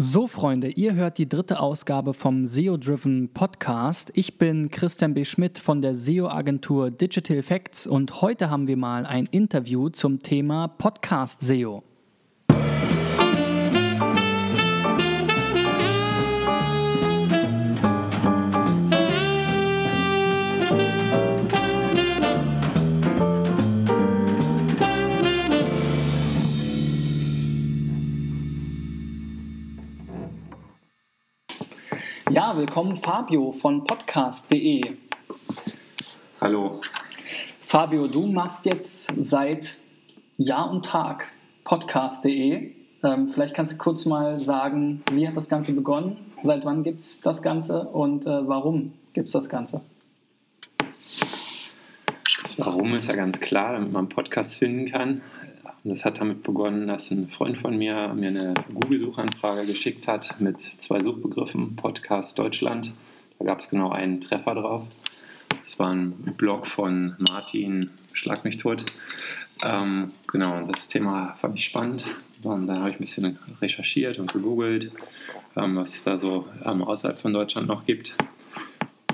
So, Freunde, ihr hört die dritte Ausgabe vom SEO-Driven Podcast. Ich bin Christian B. Schmidt von der SEO-Agentur Digital Effects und heute haben wir mal ein Interview zum Thema Podcast Ja, willkommen Fabio von podcast.de. Hallo. Fabio, du machst jetzt seit Jahr und Tag podcast.de. Ähm, vielleicht kannst du kurz mal sagen, wie hat das Ganze begonnen? Seit wann gibt es das Ganze und äh, warum gibt es das Ganze? Das Warum ist ja ganz klar, damit man Podcasts finden kann. Und das hat damit begonnen, dass ein Freund von mir mir eine Google-Suchanfrage geschickt hat mit zwei Suchbegriffen, Podcast Deutschland. Da gab es genau einen Treffer drauf. Das war ein Blog von Martin Schlag mich tot. Ähm, genau, das Thema fand ich spannend. Und dann habe ich ein bisschen recherchiert und gegoogelt, ähm, was es da so ähm, außerhalb von Deutschland noch gibt.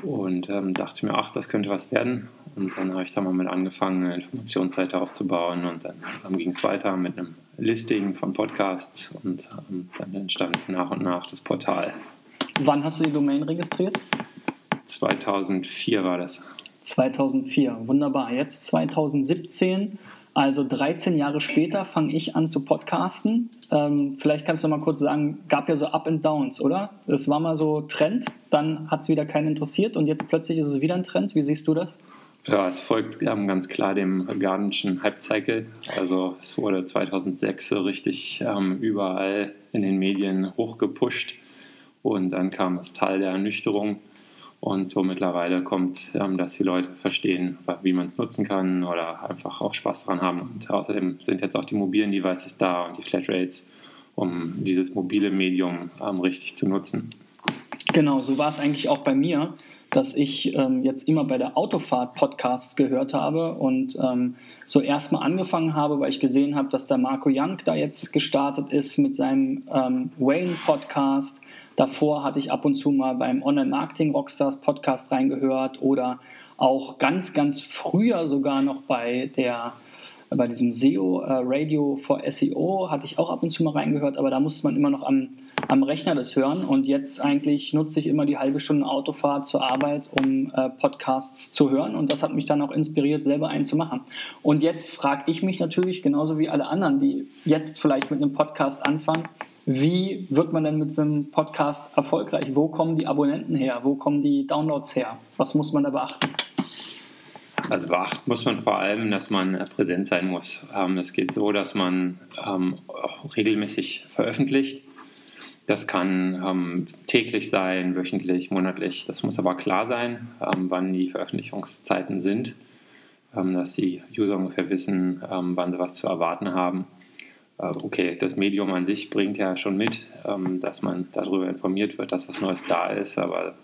Und ähm, dachte mir, ach, das könnte was werden. Und dann habe ich da mal mit angefangen, eine Informationsseite aufzubauen. Und dann, dann ging es weiter mit einem Listing von Podcasts. Und ähm, dann entstand nach und nach das Portal. Wann hast du die Domain registriert? 2004 war das. 2004, wunderbar. Jetzt 2017 also 13 Jahre später fange ich an zu podcasten. Ähm, vielleicht kannst du mal kurz sagen, gab ja so Up and Downs, oder? Es war mal so Trend, dann hat es wieder keinen interessiert und jetzt plötzlich ist es wieder ein Trend. Wie siehst du das? Ja, es folgt ähm, ganz klar dem Gardenschen Hype-Cycle. Also es wurde 2006 so richtig ähm, überall in den Medien hochgepusht und dann kam das Tal der Ernüchterung und so mittlerweile kommt, ähm, dass die Leute verstehen, wie man es nutzen kann oder einfach auch Spaß daran haben. Und außerdem sind jetzt auch die mobilen Devices da und die Flatrates, um dieses mobile Medium ähm, richtig zu nutzen. Genau, so war es eigentlich auch bei mir, dass ich ähm, jetzt immer bei der Autofahrt Podcasts gehört habe und so erstmal angefangen habe, weil ich gesehen habe, dass der Marco Young da jetzt gestartet ist mit seinem Wayne Podcast Davor hatte ich ab und zu mal beim Online-Marketing Rockstars Podcast reingehört oder auch ganz, ganz früher sogar noch bei der bei diesem SEO äh, Radio for SEO hatte ich auch ab und zu mal reingehört, aber da musste man immer noch am, am Rechner das hören und jetzt eigentlich nutze ich immer die halbe Stunde Autofahrt zur Arbeit, um äh, Podcasts zu hören und das hat mich dann auch inspiriert, selber einen zu machen. Und jetzt frage ich mich natürlich, genauso wie alle anderen, die jetzt vielleicht mit einem Podcast anfangen, wie wird man denn mit so einem Podcast erfolgreich? Wo kommen die Abonnenten her? Wo kommen die Downloads her? Was muss man da beachten? Also beachten muss man vor allem, dass man präsent sein muss. Ähm, es geht so, dass man ähm, regelmäßig veröffentlicht. Das kann ähm, täglich sein, wöchentlich, monatlich. Das muss aber klar sein, wann die Veröffentlichungszeiten sind, dass die User ungefähr wissen, wann sie was zu erwarten haben. Äh, okay, das Medium an sich bringt ja schon mit, ähm, dass man darüber informiert wird, dass was Neues da ist, aber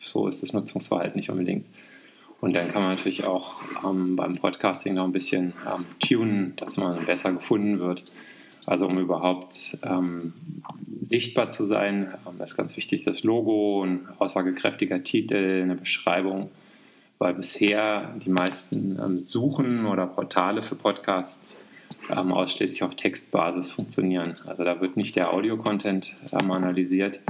so ist das Nutzungsverhalten nicht unbedingt. Und dann kann man natürlich auch ähm, beim Podcasting noch ein bisschen ähm, tunen, dass man besser gefunden wird. Also um überhaupt ähm, sichtbar zu sein, ähm, ist ganz wichtig das Logo, ein aussagekräftiger Titel, eine Beschreibung, weil bisher die meisten ähm, Suchen oder Portale für Podcasts ähm, ausschließlich auf Textbasis funktionieren. Also da wird nicht der Audio-Content ähm, analysiert,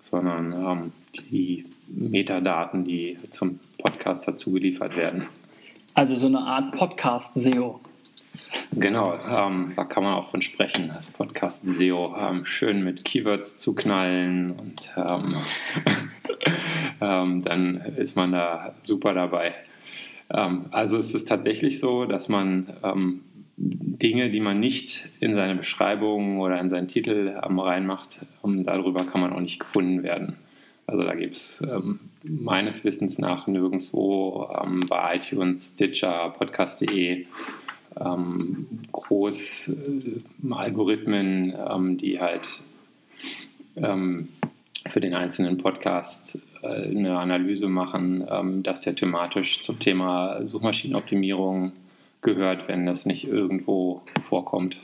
sondern ähm, die Metadaten, die zum Podcast dazu geliefert werden. Also so eine Art Podcast-SEO. Genau, ähm, da kann man auch von sprechen, das Podcast SEO ähm, schön mit Keywords zu knallen und ähm, dann ist man da super dabei. Also es ist tatsächlich so, dass man Dinge, die man nicht in seine Beschreibung oder in seinen Titel ähm, reinmacht, ähm, darüber kann man auch nicht gefunden werden. Also da gibt es ähm, meines Wissens nach nirgendwo ähm, bei iTunes, Stitcher, Podcast.de ähm, groß äh, Algorithmen, ähm, die halt für den einzelnen Podcast äh, eine Analyse machen, dass der thematisch zum Thema Suchmaschinenoptimierung gehört, wenn das nicht irgendwo vorkommt.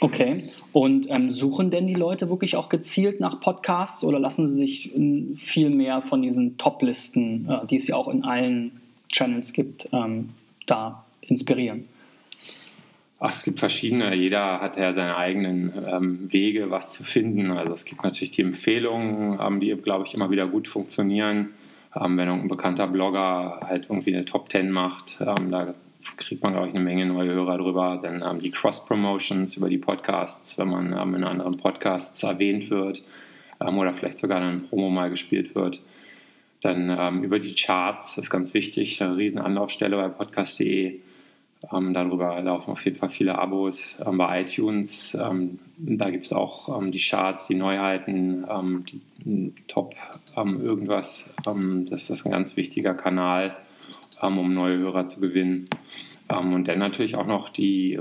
Okay. Und ähm, suchen denn die Leute wirklich auch gezielt nach Podcasts oder lassen sie sich ähm, viel mehr von diesen Top-Listen, äh, die es ja auch in allen Channels gibt, ähm, da inspirieren? Ach, es gibt verschiedene. Jeder hat ja seine eigenen ähm, Wege, was zu finden. Also es gibt natürlich die Empfehlungen, ähm, die, glaube ich, immer wieder gut funktionieren. Ähm, wenn ein bekannter Blogger halt irgendwie eine Top 10 macht, ähm, da kriegt man, glaube ich, eine Menge neue Hörer drüber. Dann ähm, die Cross-Promotions über die Podcasts, wenn man ähm, in anderen Podcasts erwähnt wird oder vielleicht sogar in einem Promo mal gespielt wird. Dann über die Charts, das ist ganz wichtig, eine riesen Anlaufstelle bei podcast.de ähm, darüber laufen auf jeden Fall viele Abos ähm, bei iTunes. Ähm, da gibt es auch ähm, die Charts, die Neuheiten, ähm, die Top ähm, irgendwas. das ist ein ganz wichtiger Kanal, um neue Hörer zu gewinnen. und dann natürlich auch noch die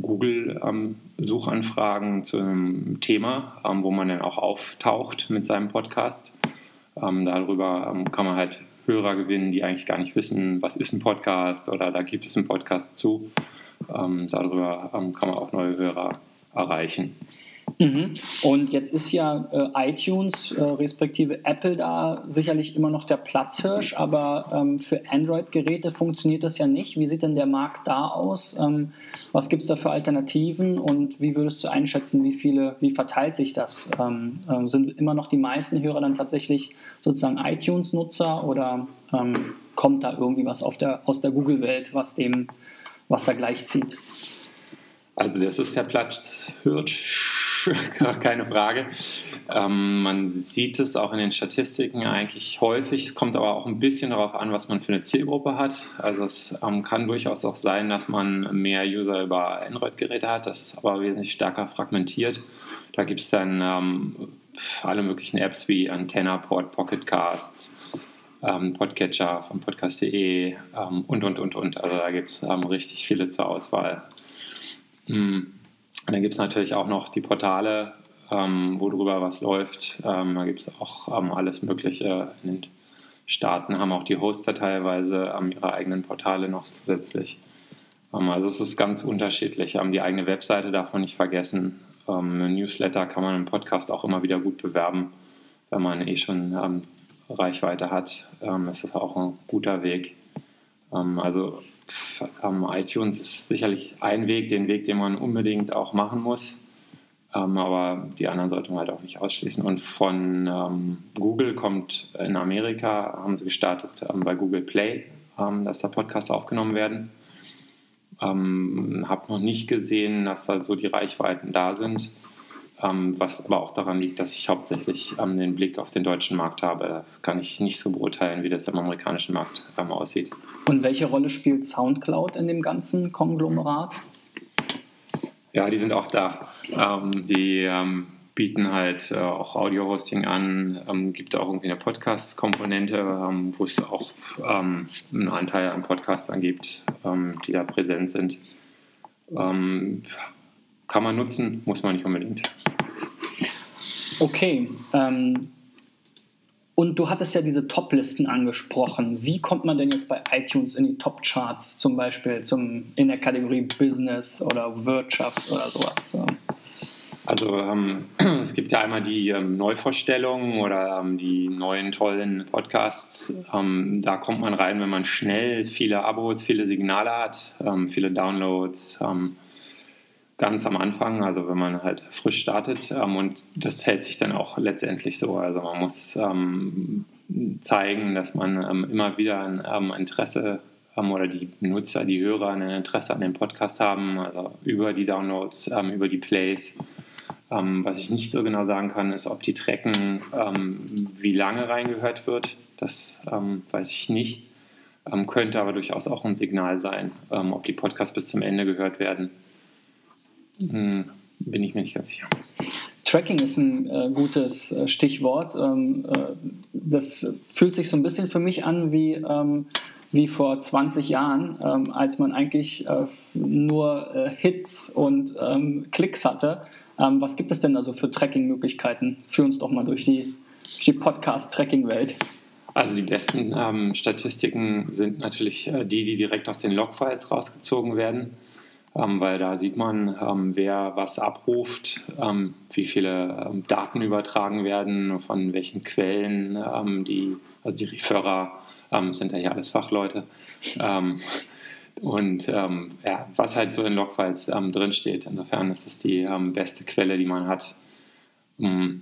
Google-Suchanfragen zu einem Thema, wo man dann auch auftaucht mit seinem Podcast. darüber kann man halt Hörer gewinnen, die eigentlich gar nicht wissen, was ist ein Podcast oder da gibt es einen Podcast zu. Ähm, darüber ähm, kann man auch neue Hörer erreichen. Mhm. Und jetzt ist ja äh, iTunes äh, respektive Apple da sicherlich immer noch der Platzhirsch, aber ähm, für Android-Geräte funktioniert das ja nicht. Wie sieht denn der Markt da aus? Ähm, was gibt es da für Alternativen und wie würdest du einschätzen, wie viele, wie verteilt sich das? Ähm, äh, sind immer noch die meisten Hörer dann tatsächlich sozusagen iTunes-Nutzer oder ähm, kommt da irgendwie was der, aus der Google-Welt, was dem, was da gleichzieht? Also das ist der Platzhirsch keine Frage. Ähm, man sieht es auch in den Statistiken eigentlich häufig. Es kommt aber auch ein bisschen darauf an, was man für eine Zielgruppe hat. Also es ähm, kann durchaus auch sein, dass man mehr User über Android-Geräte hat. Das ist aber wesentlich stärker fragmentiert. Da gibt es dann ähm, alle möglichen Apps wie AntennaPod, Pocketcasts, ähm, Podcatcher von podcast.de ähm, und, und, und, und. Also da gibt es ähm, richtig viele zur Auswahl. Hm. Und dann gibt es natürlich auch noch die Portale, ähm, wo drüber was läuft. Ähm, da gibt es auch ähm, alles Mögliche. In den Staaten haben auch die Hoster teilweise ähm, ihre eigenen Portale noch zusätzlich. Ähm, also es ist ganz unterschiedlich. Ähm, die eigene Webseite darf man nicht vergessen. ein Newsletter kann man im Podcast auch immer wieder gut bewerben, wenn man eh schon Reichweite hat. ist das auch ein guter Weg. also ähm, iTunes ist sicherlich ein Weg, den Weg, den man unbedingt auch machen muss. Ähm, aber die anderen sollte man halt auch nicht ausschließen. Und von ähm, Google kommt in Amerika, haben sie gestartet ähm, bei Google Play, ähm, dass da Podcasts aufgenommen werden. Ähm, habe noch nicht gesehen, dass da so die Reichweiten da sind. Ähm, was aber auch daran liegt, dass ich hauptsächlich ähm, den Blick auf den deutschen Markt habe. Das kann ich nicht so beurteilen, wie das im amerikanischen Markt ähm, aussieht. Und welche Rolle spielt SoundCloud in dem ganzen Konglomerat? Ja, die sind auch da. Die bieten halt äh, auch Audio-Hosting an, gibt auch irgendwie eine Podcast-Komponente, wo es auch einen Anteil an Podcastern gibt, die da präsent sind kann man nutzen, muss man nicht unbedingt. Okay. Ähm, und du hattest ja diese Top-Listen angesprochen. Wie kommt man denn jetzt bei iTunes in die Top-Charts, zum Beispiel zum, in der Kategorie Business oder Wirtschaft oder sowas? Also ähm, es gibt ja einmal die ähm, Neuvorstellungen oder ähm, die neuen tollen Podcasts. Ähm, da kommt man rein, wenn man schnell viele Abos, viele Signale hat, ähm, viele Downloads ähm, ganz am Anfang, also wenn man halt frisch startet. Ähm, und das hält sich dann auch letztendlich so. Also man muss ähm, zeigen, dass man ähm, immer wieder ein ähm, Interesse ähm, oder die Nutzer, die Hörer ein Interesse an dem Podcast haben, also über die Downloads, ähm, über die Plays. was ich nicht so genau sagen kann, ist, ob die tracken, wie lange reingehört wird. Das weiß ich nicht. könnte aber durchaus auch ein Signal sein, ob die Podcasts bis zum Ende gehört werden. Hm, bin ich mir nicht ganz sicher. Tracking ist ein äh, gutes äh, Stichwort. Ähm, äh, das fühlt sich so ein bisschen für mich an wie, ähm, wie vor 20 Jahren, ähm, als man eigentlich äh, nur äh, Hits und ähm, Klicks hatte. Ähm, was gibt es denn also für Tracking-Möglichkeiten? Führ uns doch mal durch die, die Podcast-Tracking-Welt. Also die besten ähm, Statistiken sind natürlich die, die direkt aus den Logfiles rausgezogen werden. Ähm, weil da sieht man, ähm, wer was abruft, ähm, wie viele ähm, Daten übertragen werden, von welchen Quellen ähm, die, also die Referrer sind ja hier alles Fachleute. und ja, was halt so in Logfiles drinsteht. Insofern ist es die beste Quelle, die man hat. Mm.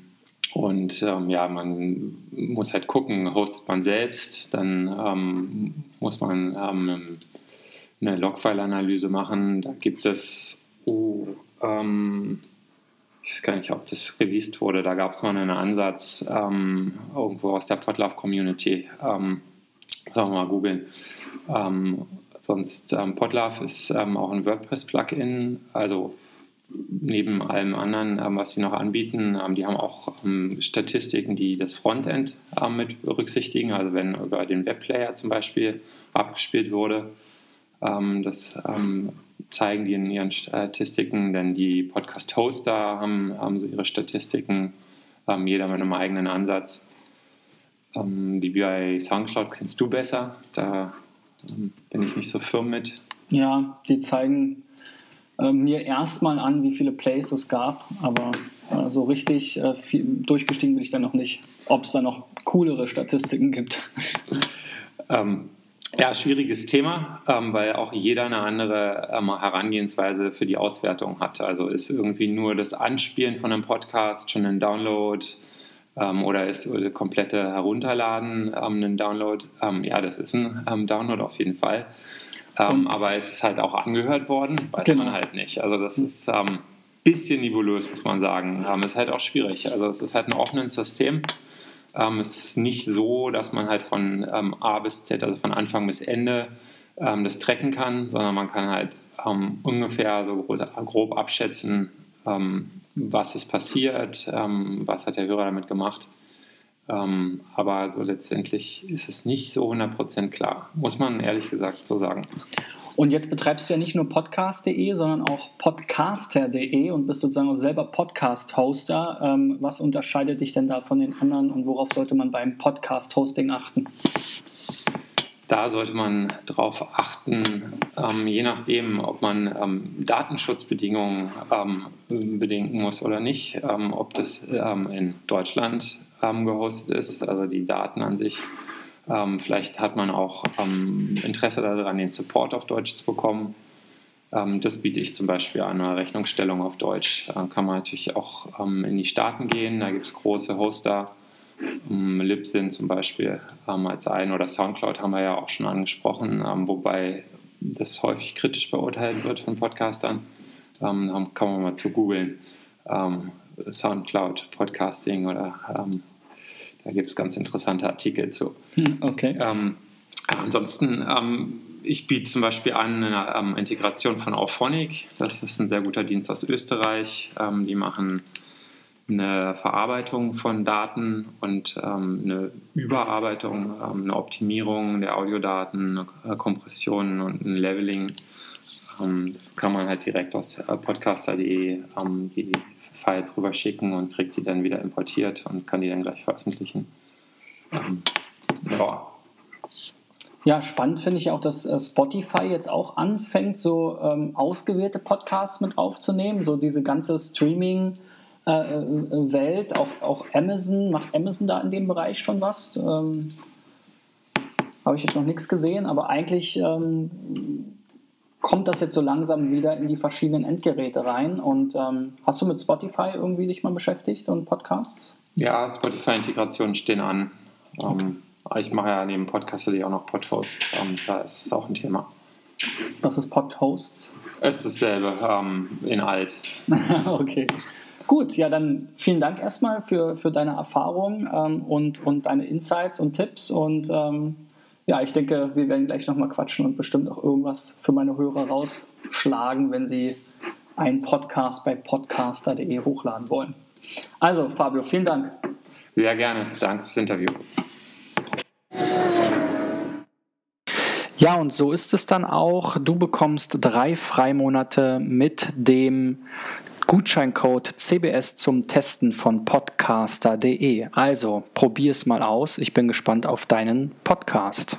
Und ähm, ja, man muss halt gucken, hostet man selbst, dann ähm, muss man ähm, eine Logfile-Analyse machen. Da gibt es, oh, ähm, ich weiß gar nicht, ob das released wurde, da gab es mal einen Ansatz ähm, irgendwo aus der Podlove-Community. Ähm, sagen wir mal googeln. Ähm, sonst ähm, Podlove ist auch ein WordPress-Plugin, also neben allem anderen, ähm, was sie noch anbieten, ähm, die haben auch ähm, Statistiken, die das Frontend mit berücksichtigen. Also wenn über den Webplayer zum Beispiel abgespielt wurde, das zeigen die in ihren Statistiken, denn die Podcast-Hoster haben, haben so ihre Statistiken, jeder mit einem eigenen Ansatz. Die bei Soundcloud kennst du besser, da bin ich nicht so firm mit. Ja, die zeigen äh, mir erstmal an, wie viele Plays es gab, aber äh, so richtig äh, viel, durchgestiegen bin ich dann noch nicht, ob es da noch coolere Statistiken gibt. Ähm, ja, schwieriges Thema, ähm, weil auch jeder eine andere ähm, Herangehensweise für die Auswertung hat. Also ist irgendwie nur das Anspielen von einem Podcast schon ein Download ähm, oder ist äh, komplette Herunterladen ähm, ein Download? Ähm, ja, das ist ein Download auf jeden Fall. Ähm, aber es ist halt auch angehört worden, weiß genau. man halt nicht. Also das ist ein ähm, bisschen nebulös, muss man sagen. Ähm, ist halt auch schwierig. Also es ist halt ein offenes System. Ähm, es ist nicht so, dass man halt von ähm, A bis Z, also von Anfang bis Ende, ähm, das tracken kann, sondern man kann halt ungefähr so grob abschätzen, was ist passiert, was hat der Hörer damit gemacht. Ähm, aber so letztendlich ist es nicht so 100% klar, muss man ehrlich gesagt so sagen. Und jetzt betreibst du ja nicht nur podcast.de, sondern auch podcaster.de und bist sozusagen auch selber Podcast-Hoster. Ähm, was unterscheidet dich denn da von den anderen und worauf sollte man beim Podcast-Hosting achten? Da sollte man darauf achten, ähm, je nachdem, ob man ähm, Datenschutzbedingungen ähm, bedenken muss oder nicht, ähm, ob das ähm, in Deutschland gehostet ist, also die Daten an sich. Ähm, vielleicht hat man auch ähm, Interesse daran, den Support auf Deutsch zu bekommen. Ähm, das biete ich zum Beispiel an, eine Rechnungsstellung auf Deutsch. Da kann man natürlich auch ähm, in die Staaten gehen, da gibt es große Hoster. Ähm, Libsyn zum Beispiel als ein oder Soundcloud haben wir ja auch schon angesprochen, wobei das häufig kritisch beurteilt wird von Podcastern. Ähm, kann man mal zu googeln. Soundcloud Podcasting oder ähm, da gibt es ganz interessante Artikel zu. Hm, okay. Ähm, ansonsten, ähm, ich biete zum Beispiel an eine ähm, Integration von Auphonic. Das ist ein sehr guter Dienst aus Österreich. Ähm, die machen eine Verarbeitung von Daten und ähm, eine Überarbeitung, eine Optimierung der Audiodaten, eine Kompression und ein Leveling. das kann man halt direkt aus podcaster.de die Files rüber schicken und kriegt die dann wieder importiert und kann die dann gleich veröffentlichen. Ähm, ja. Ja, spannend finde ich auch, dass äh, Spotify jetzt auch anfängt, so ähm, ausgewählte Podcasts mit aufzunehmen, so diese ganze Streaming- äh, äh, auch, auch Amazon, macht Amazon da in dem Bereich schon was? Ähm, Habe ich jetzt noch nichts gesehen, aber eigentlich ähm, kommt das jetzt so langsam wieder in die verschiedenen Endgeräte rein. Und ähm, hast du mit Spotify irgendwie dich mal beschäftigt und Podcasts? Ja, Spotify-Integrationen stehen an. Ähm, ich mache ja neben Podcast auch noch Podhost. Ähm, da ist es auch ein Thema. Was ist Podhosts? Es ist dasselbe, ähm, in alt. okay. Gut, ja, dann vielen Dank erstmal für, für deine Erfahrung ähm, und, und deine Insights und Tipps und ja, ich denke, wir werden gleich nochmal quatschen und bestimmt auch irgendwas für meine Hörer rausschlagen, wenn sie einen Podcast bei podcaster.de hochladen wollen. Also, Fabio, vielen Dank. Sehr gerne. Danke fürs Interview. Ja, und so ist es dann auch. Du bekommst drei Freimonate mit dem Gutscheincode CBS zum Testen von podcaster.de. Also probier es mal aus. Ich bin gespannt auf deinen Podcast.